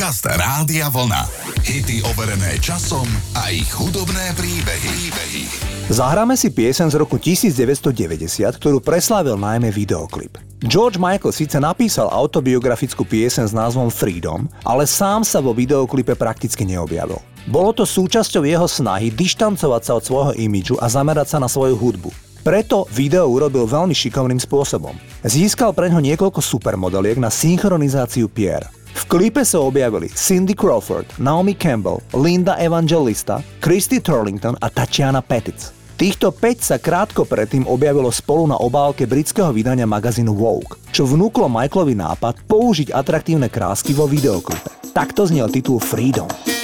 Podcast Rádia Vlna. Hity overené časom a ich hudobné príbehy. príbehy. Zahráme si piesen z roku 1990, ktorú preslávil najmä videoklip. George Michael síce napísal autobiografickú piesen s názvom Freedom, ale sám sa vo videoklipe prakticky neobjavil. Bolo to súčasťou jeho snahy dištancovať sa od svojho imidžu a zamerať sa na svoju hudbu. Preto video urobil veľmi šikovným spôsobom. Získal pre ňo niekoľko supermodeliek na synchronizáciu pier. V klipe sa objavili Cindy Crawford, Naomi Campbell, Linda Evangelista, Christy Turlington a Tatiana Pettit. Týchto 5 sa krátko predtým objavilo spolu na obálke britského vydania magazínu Vogue, čo vnúklo Michaelovi nápad použiť atraktívne krásky vo videoklipe. Takto znel titul Freedom.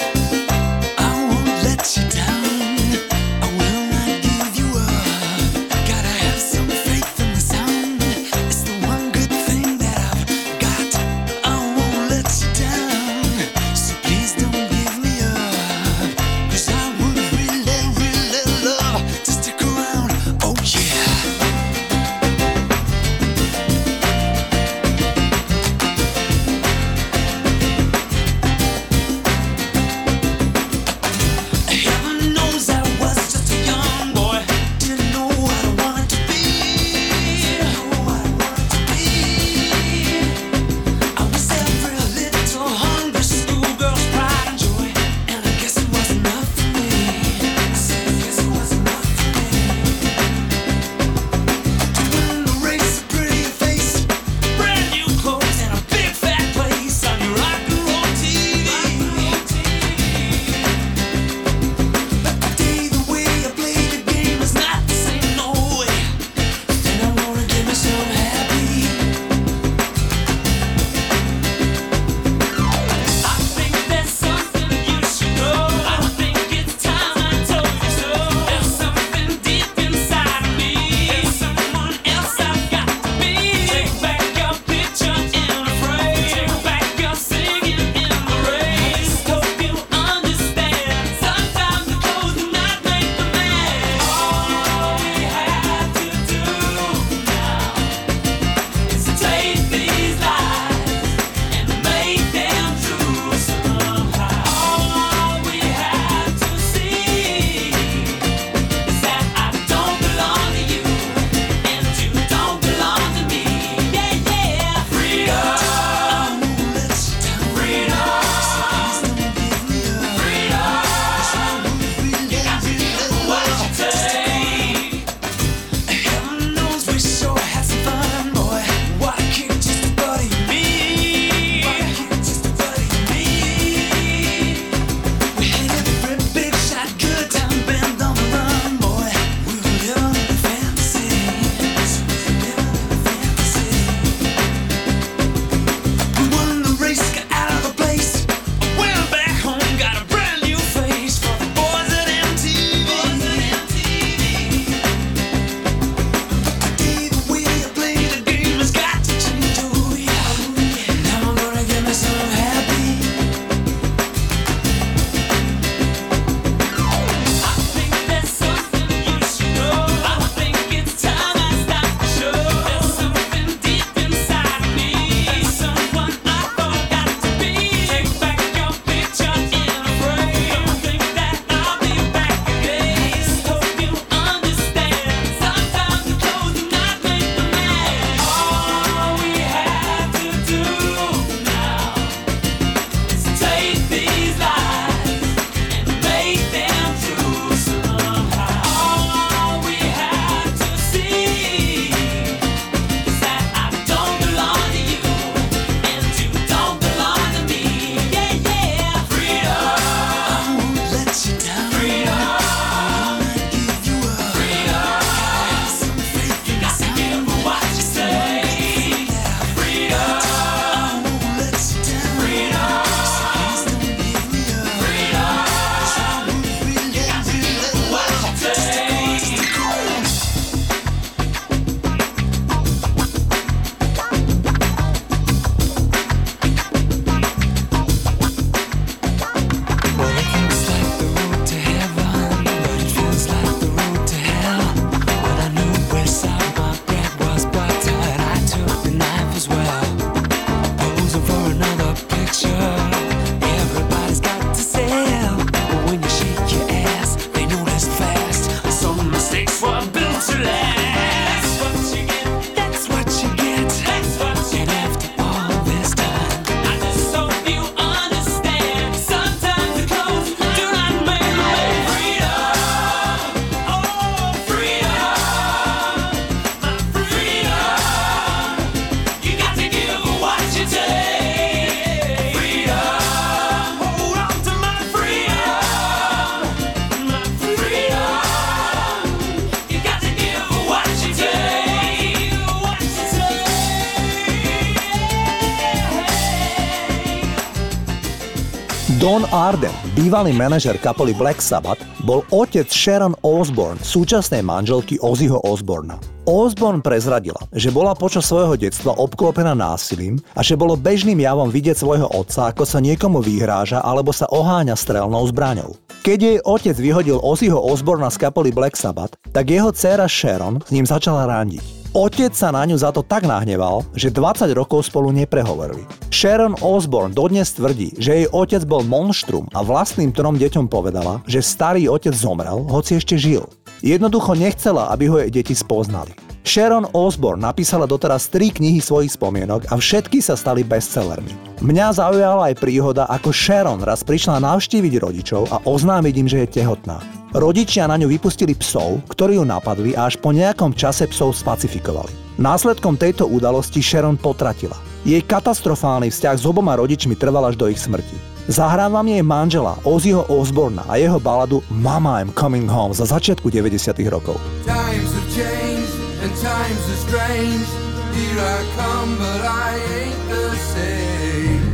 Bývalý manažer kapely Black Sabbath, bol otec Sharon Osbourne, súčasnej manželky Ozzyho Osborna. Osborne prezradila, že bola počas svojho detstva obklopená násilím a že bolo bežným javom vidieť svojho otca, ako sa niekomu vyhráža alebo sa oháňa strelnou zbraňou. Keď jej otec vyhodil Ozzyho Osborna z kapely Black Sabbath, tak jeho dcéra Sharon s ním začala randiť. Otec sa na ňu za to tak nahneval, že 20 rokov spolu neprehovorili. Sharon Osborne dodnes tvrdí, že jej otec bol monštrum a vlastným trom deťom povedala, že starý otec zomrel, hoci ešte žil. Jednoducho nechcela, aby ho jej deti spoznali. Sharon Osborne napísala doteraz tri knihy svojich spomienok a všetky sa stali bestsellermi. Mňa zaujala aj príhoda, ako Sharon raz prišla navštíviť rodičov a oznámiť im, že je tehotná. Rodičia na ňu vypustili psov, ktorí ju napadli a až po nejakom čase psov spacifikovali. Následkom tejto udalosti Sharon potratila. Jej katastrofálny vzťah s oboma rodičmi trval až do ich smrti. Zahrávam jej manžela Ozzyho Osborna a jeho baladu Mama I'm Coming Home za začiatku 90 rokov. Times have changed and times are strange Here I come but I ain't the same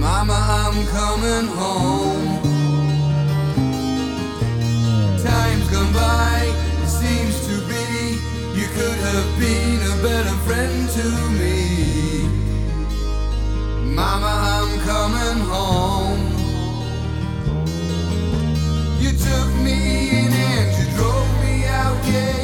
Mama I'm coming home times gone by, it seems to be you could have been a better friend to me. Mama, I'm coming home. You took me in and you drove me out, yeah,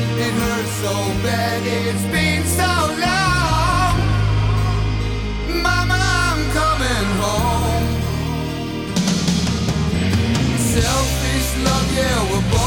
It hurts so bad, it's been so long. Mama, I'm coming home. Selfish love, yeah, we're both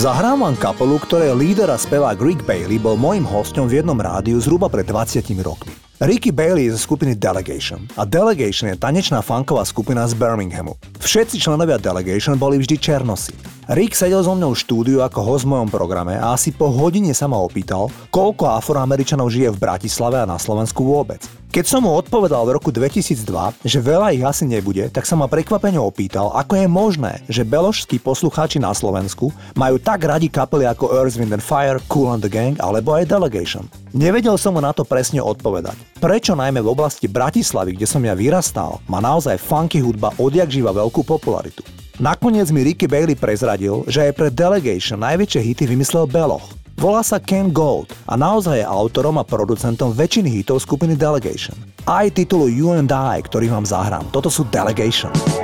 Zahrávam kapelu, ktoré líder a spevák Rick Bailey bol môjim hostom v jednom rádiu zhruba pred 20 rokmi. Ricky Bailey je zo skupiny Delegation a Delegation je tanečná funková skupina z Birminghamu. Všetci členovia Delegation boli vždy černosi. Rick sedel so mnou v štúdiu ako host v mojom programe a asi po hodine sa ma opýtal, koľko afroameričanov žije v Bratislave a na Slovensku vôbec. Keď som mu odpovedal v roku 2002, že veľa ich asi nebude, tak sa ma prekvapene opýtal, ako je možné, že beložskí poslucháči na Slovensku majú tak radi kapely ako Earth, Wind and Fire, Cool and the Gang alebo aj Delegation. Nevedel som mu na to presne odpovedať. Prečo najmä v oblasti Bratislavy, kde som ja vyrastal, má naozaj funky hudba odjak živa veľkú popularitu. Nakoniec mi Ricky Bailey prezradil, že aj pre Delegation najväčšie hity vymyslel Beloch, Volá sa Ken Gold a naozaj je autorom a producentom väčšiny hitov skupiny Delegation. Aj titulu You and I, ktorý vám zahrám. Toto sú Delegation. O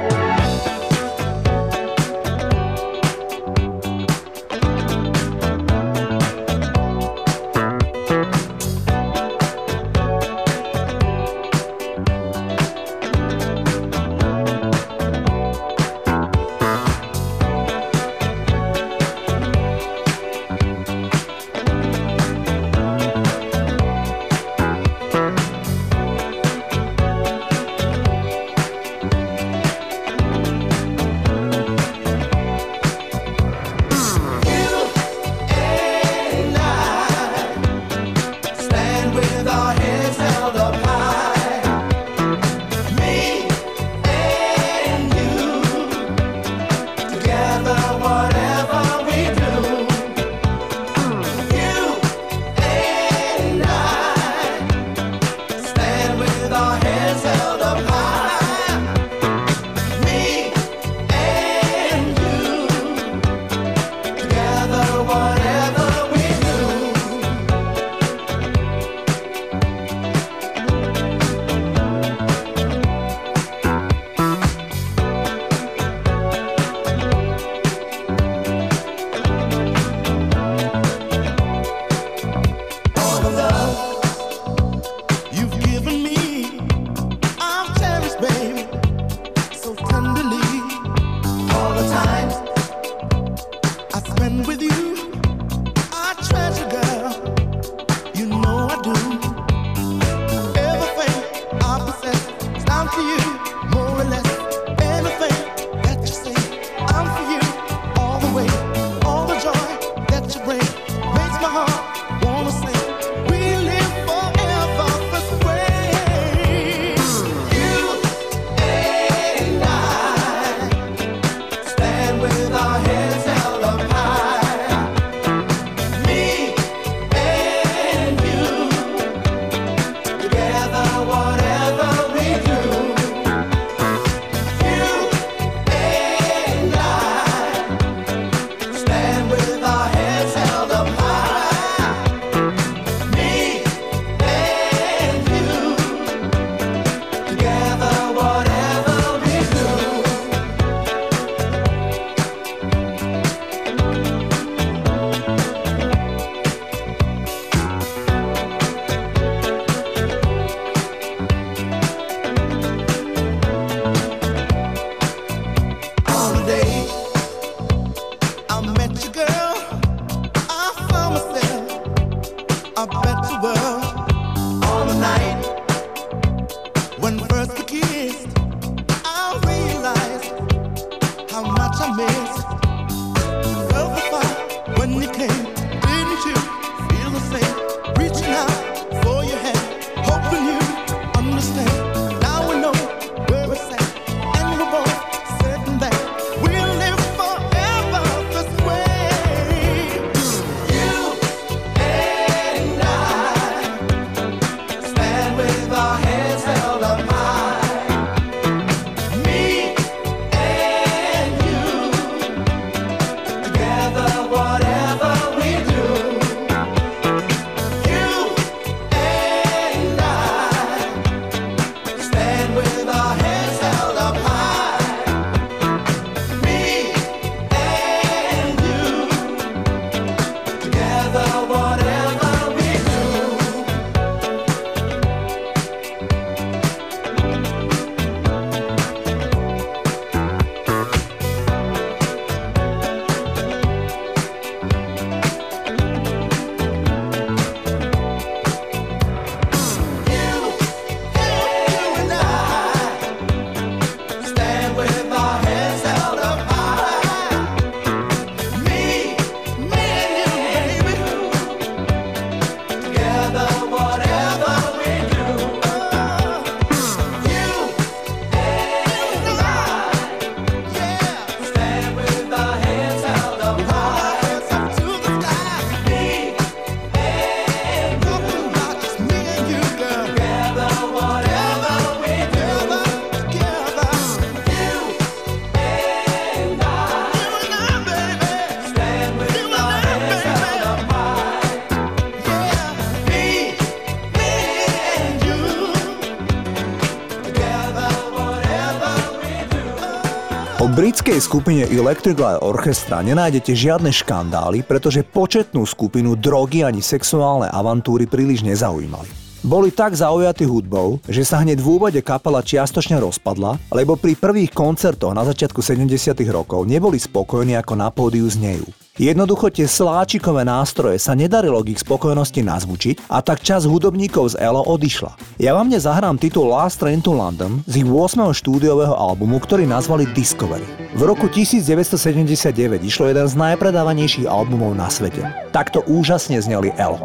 britskej skupine Electric Light Orchestra nenájdete žiadne škandály, pretože početnú skupinu drogy ani sexuálne avantúry príliš nezaujímali. Boli tak zaujatí hudbou, že sa hneď v úvode kapela čiastočne rozpadla, lebo pri prvých koncertoch na začiatku 70. rokov neboli spokojní ako na pódiu znejú. Jednoducho tie sláčikové nástroje sa nedarilo k ich spokojnosti nazvučiť a tak čas hudobníkov z ELO odišla. Ja vám dnes zahrám titul Last Train to London z ich 8. štúdiového albumu, ktorý nazvali Discovery. V roku 1979 išlo jeden z najpredávanejších albumov na svete. Takto úžasne zneli ELO.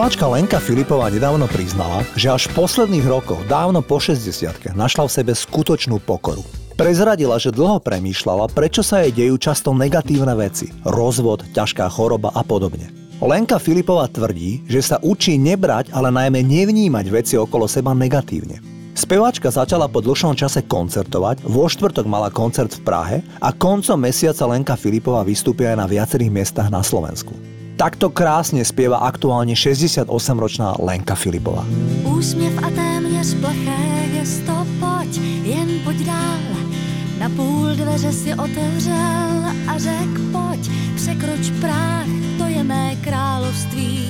Speváčka Lenka Filipová nedávno priznala, že až v posledných rokoch, dávno po 60 našla v sebe skutočnú pokoru. Prezradila, že dlho premýšľala, prečo sa jej dejú často negatívne veci, rozvod, ťažká choroba a podobne. Lenka Filipová tvrdí, že sa učí nebrať, ale najmä nevnímať veci okolo seba negatívne. Speváčka začala po dlhšom čase koncertovať, vo štvrtok mala koncert v Prahe a koncom mesiaca Lenka Filipová vystúpia aj na viacerých miestach na Slovensku. Takto krásne spieva aktuálne 68-ročná Lenka Filipová. Úsměv a téměř plaché gesto, pojď, jen pojď dál. Na půl dveře si otevřel a řek, pojď, překroč práh, to je mé království.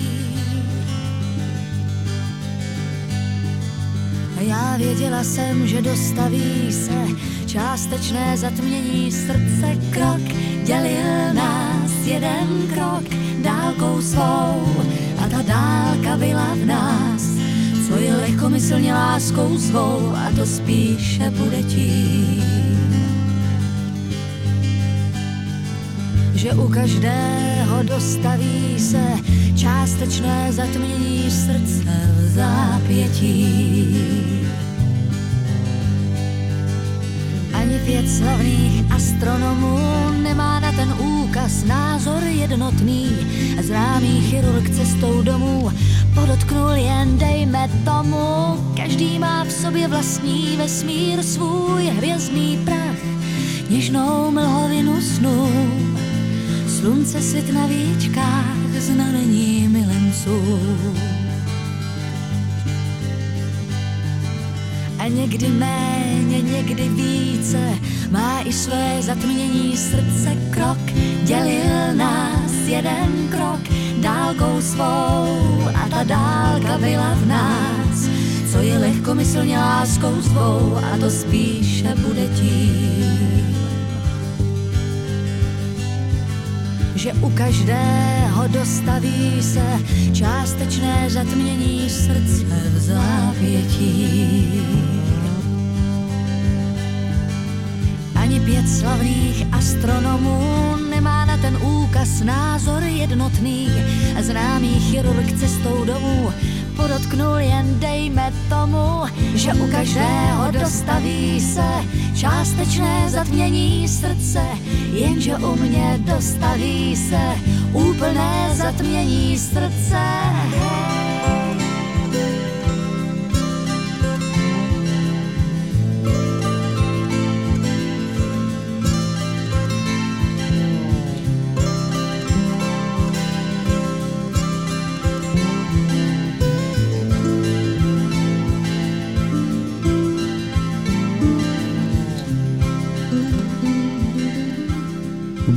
A já věděla jsem, že dostaví se částečné zatmění srdce krok, dělil nás jeden krok dálkou svou a ta dálka byla v nás, je lehkomyslně láskou zvou a to spíše bude tím. Že u každého dostaví se částečné zatmění srdce v zápětí. Astronomů nemá na ten úkaz názor jednotný. Známý chirurg cestou domů podotknul jen dejme tomu. Každý má v sobě vlastní vesmír svůj hvězdný prach, něžnou mlhovinu snů. Slunce svit na víčkách, znamení milenců. a někdy méně, někdy více, má i své zatmění srdce krok, dělil nás jeden krok dálkou svou a ta dálka byla v nás, co je lehkomyslně láskou svou a to spíše bude tím. že u každého dostaví se částečné zatmění srdce v závětí. Pět slavných astronomů nemá na ten úkaz názor jednotný. Známý chirurg cestou domů podotknul jen dejme tomu, že u každého dostaví se částečné zatmění srdce, jenže u mě dostaví se úplné zatmění srdce.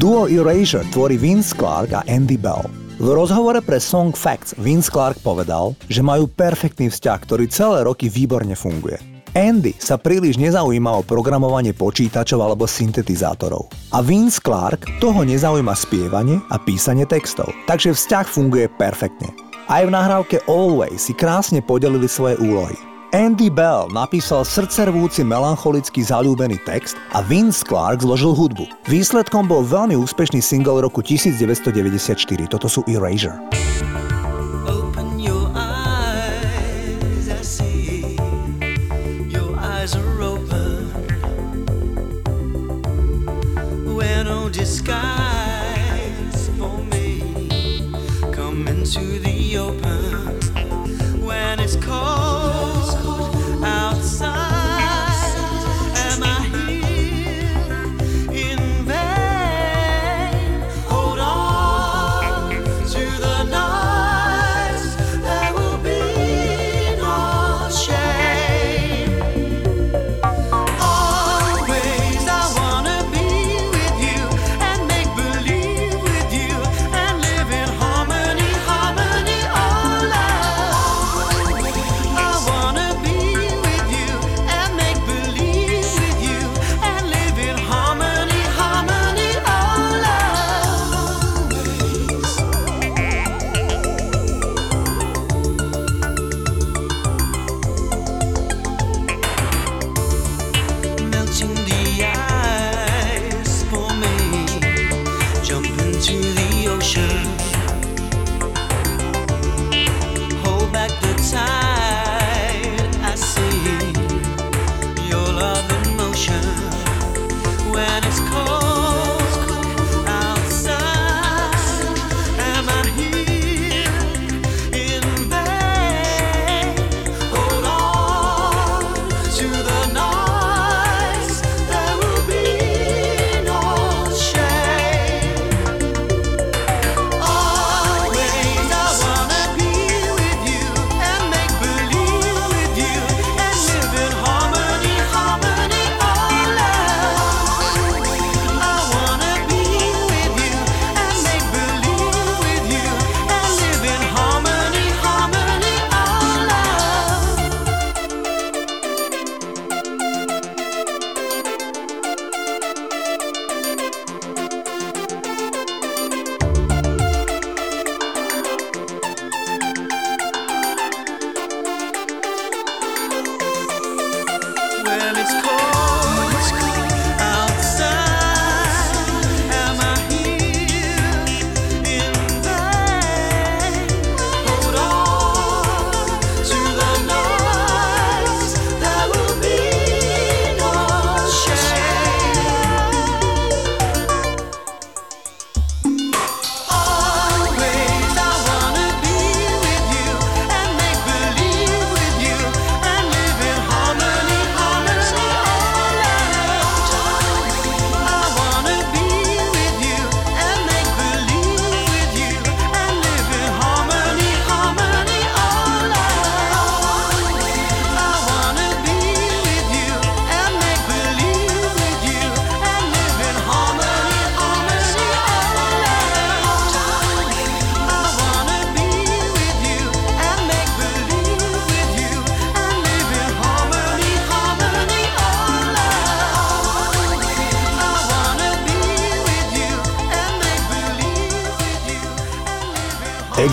Duo Erasure tvorí Vince Clark a Andy Bell. V rozhovore pre Song Facts Vince Clark povedal, že majú perfektný vzťah, ktorý celé roky výborne funguje. Andy sa príliš nezaujíma o programovanie počítačov alebo syntetizátorov. A Vince Clark toho nezaujíma spievanie a písanie textov, takže vzťah funguje perfektne. Aj v nahrávke Always si krásne podelili svoje úlohy. Andy Bell napísal srdcervúci melancholický zalúbený text a Vince Clark zložil hudbu. Výsledkom bol veľmi úspešný single roku 1994, toto sú Erasure. sky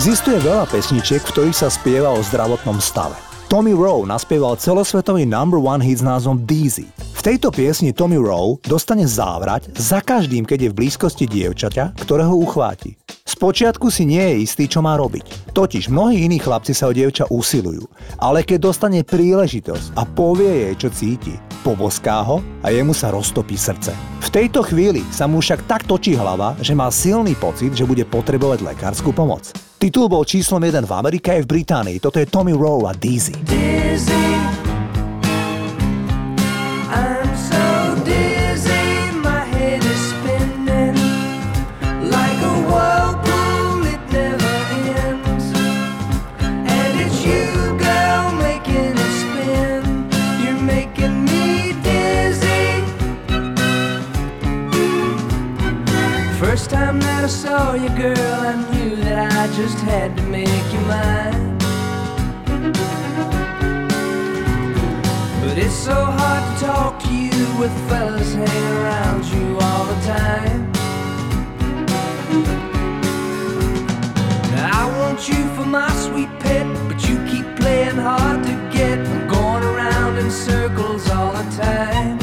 Existuje veľa pesničiek, v ktorých sa spieva o zdravotnom stave. Tommy Rowe naspieval celosvetový number one hit s názvom Deezy. V tejto piesni Tommy Rowe dostane závrať za každým, keď je v blízkosti dievčaťa, ktorého uchváti. Spočiatku si nie je istý, čo má robiť. Totiž mnohí iní chlapci sa o dievča usilujú, ale keď dostane príležitosť a povie jej, čo cíti, poboská ho a jemu sa roztopí srdce. V tejto chvíli sa mu však tak točí hlava, že má silný pocit, že bude potrebovať lekárskú pomoc. Titul bol číslom 1 v Amerike aj v Británii. Toto je Tommy Rowe a Dizzy. Dizzy. saw you, girl, I just had to make you mine. But it's so hard to talk to you with fellas hanging around you all the time. Now I want you for my sweet pet, but you keep playing hard to get. I'm going around in circles all the time.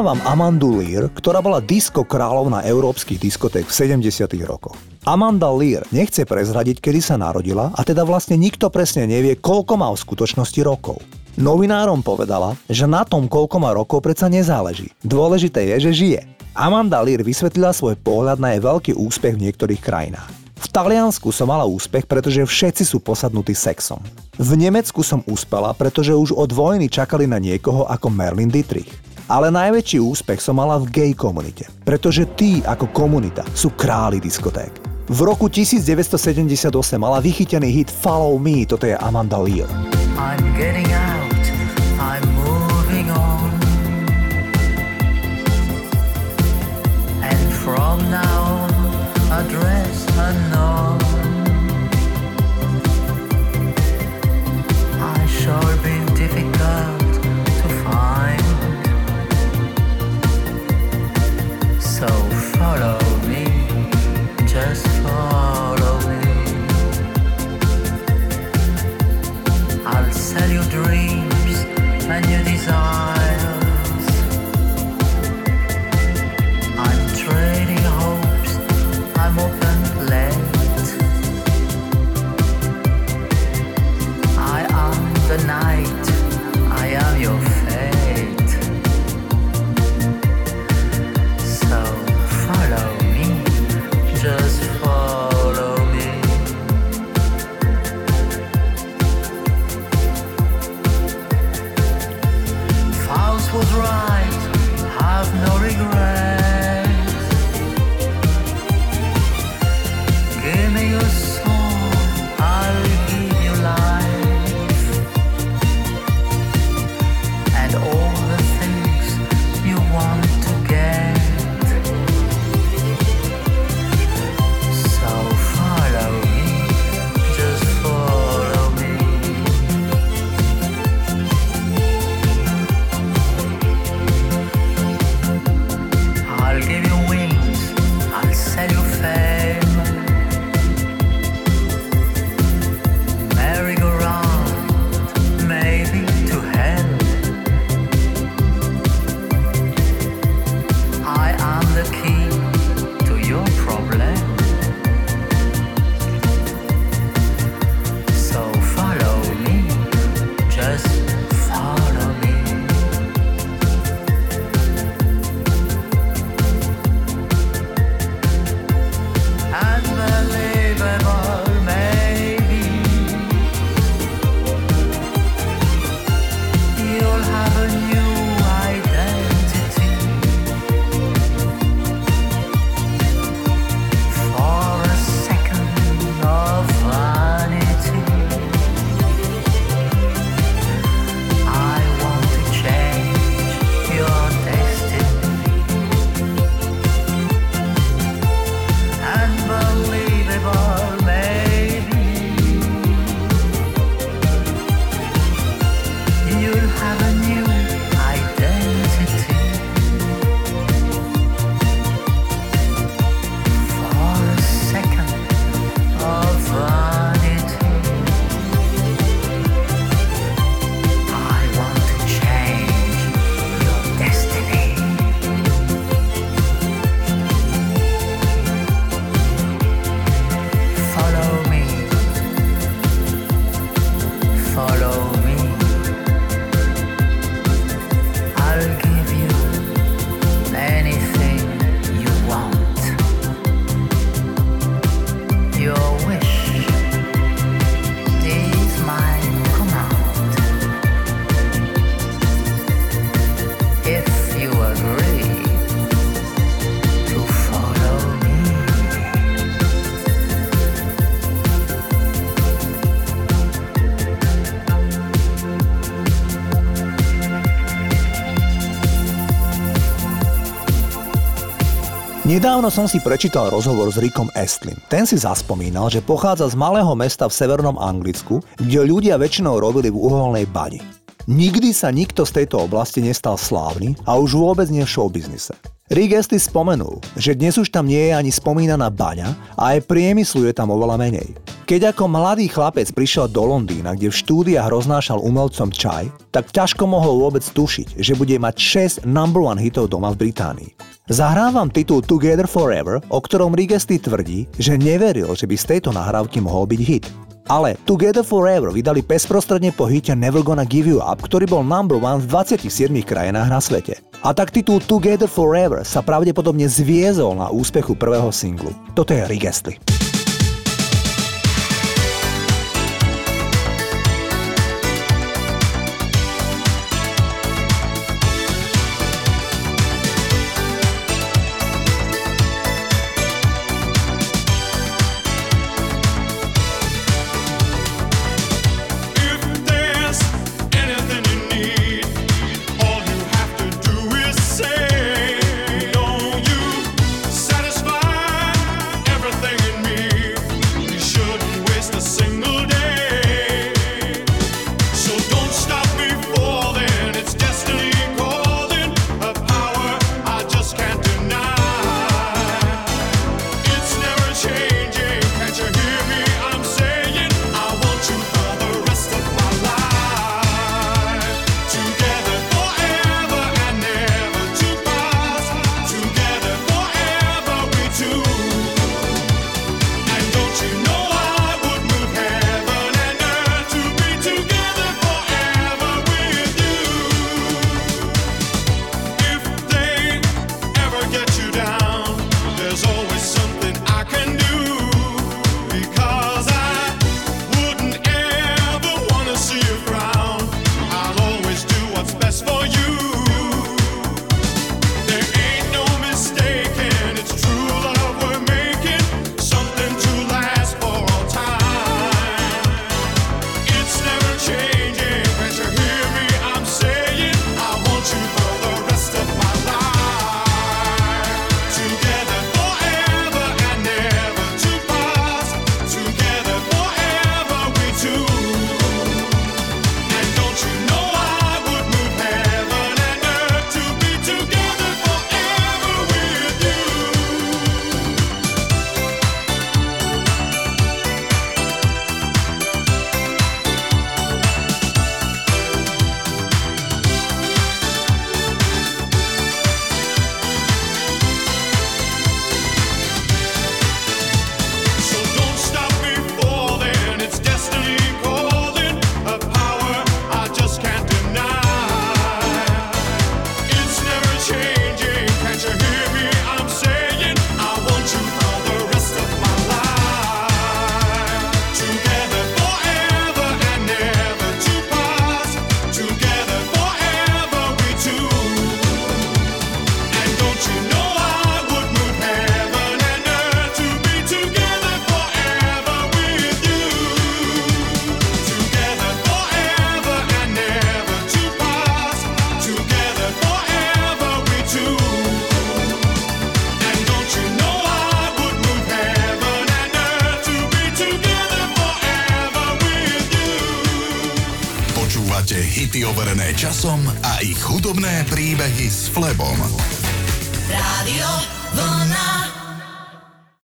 Zahrávam Amandu Lear, ktorá bola disco kráľovna európskych diskoték v 70. rokoch. Amanda Lear nechce prezradiť, kedy sa narodila a teda vlastne nikto presne nevie, koľko má v skutočnosti rokov. Novinárom povedala, že na tom, koľko má rokov, predsa nezáleží. Dôležité je, že žije. Amanda Lear vysvetlila svoj pohľad na jej veľký úspech v niektorých krajinách. V Taliansku som mala úspech, pretože všetci sú posadnutí sexom. V Nemecku som úspela, pretože už od vojny čakali na niekoho ako Merlin Dietrich. Ale najväčší úspech som mala v gay komunite, pretože tí ako komunita sú králi diskoték. V roku 1978 mala vychytený hit Follow Me, toto je Amanda Lear. I'm getting out, So follow Nedávno som si prečítal rozhovor s Rickom Estlin. Ten si zaspomínal, že pochádza z malého mesta v severnom Anglicku, kde ľudia väčšinou robili v uholnej bani. Nikdy sa nikto z tejto oblasti nestal slávny a už vôbec nie v showbiznise. Rick Astley spomenul, že dnes už tam nie je ani spomínaná baňa a aj priemyslu je tam oveľa menej. Keď ako mladý chlapec prišiel do Londýna, kde v štúdiách roznášal umelcom čaj, tak ťažko mohol vôbec tušiť, že bude mať 6 number one hitov doma v Británii. Zahrávam titul Together Forever, o ktorom Rick Astley tvrdí, že neveril, že by z tejto nahrávky mohol byť hit. Ale Together Forever vydali bezprostredne po hite Never Gonna Give You Up, ktorý bol number one v 27 krajinách na svete. A tak titul Together Forever sa pravdepodobne zviezol na úspechu prvého singlu. Toto je Rick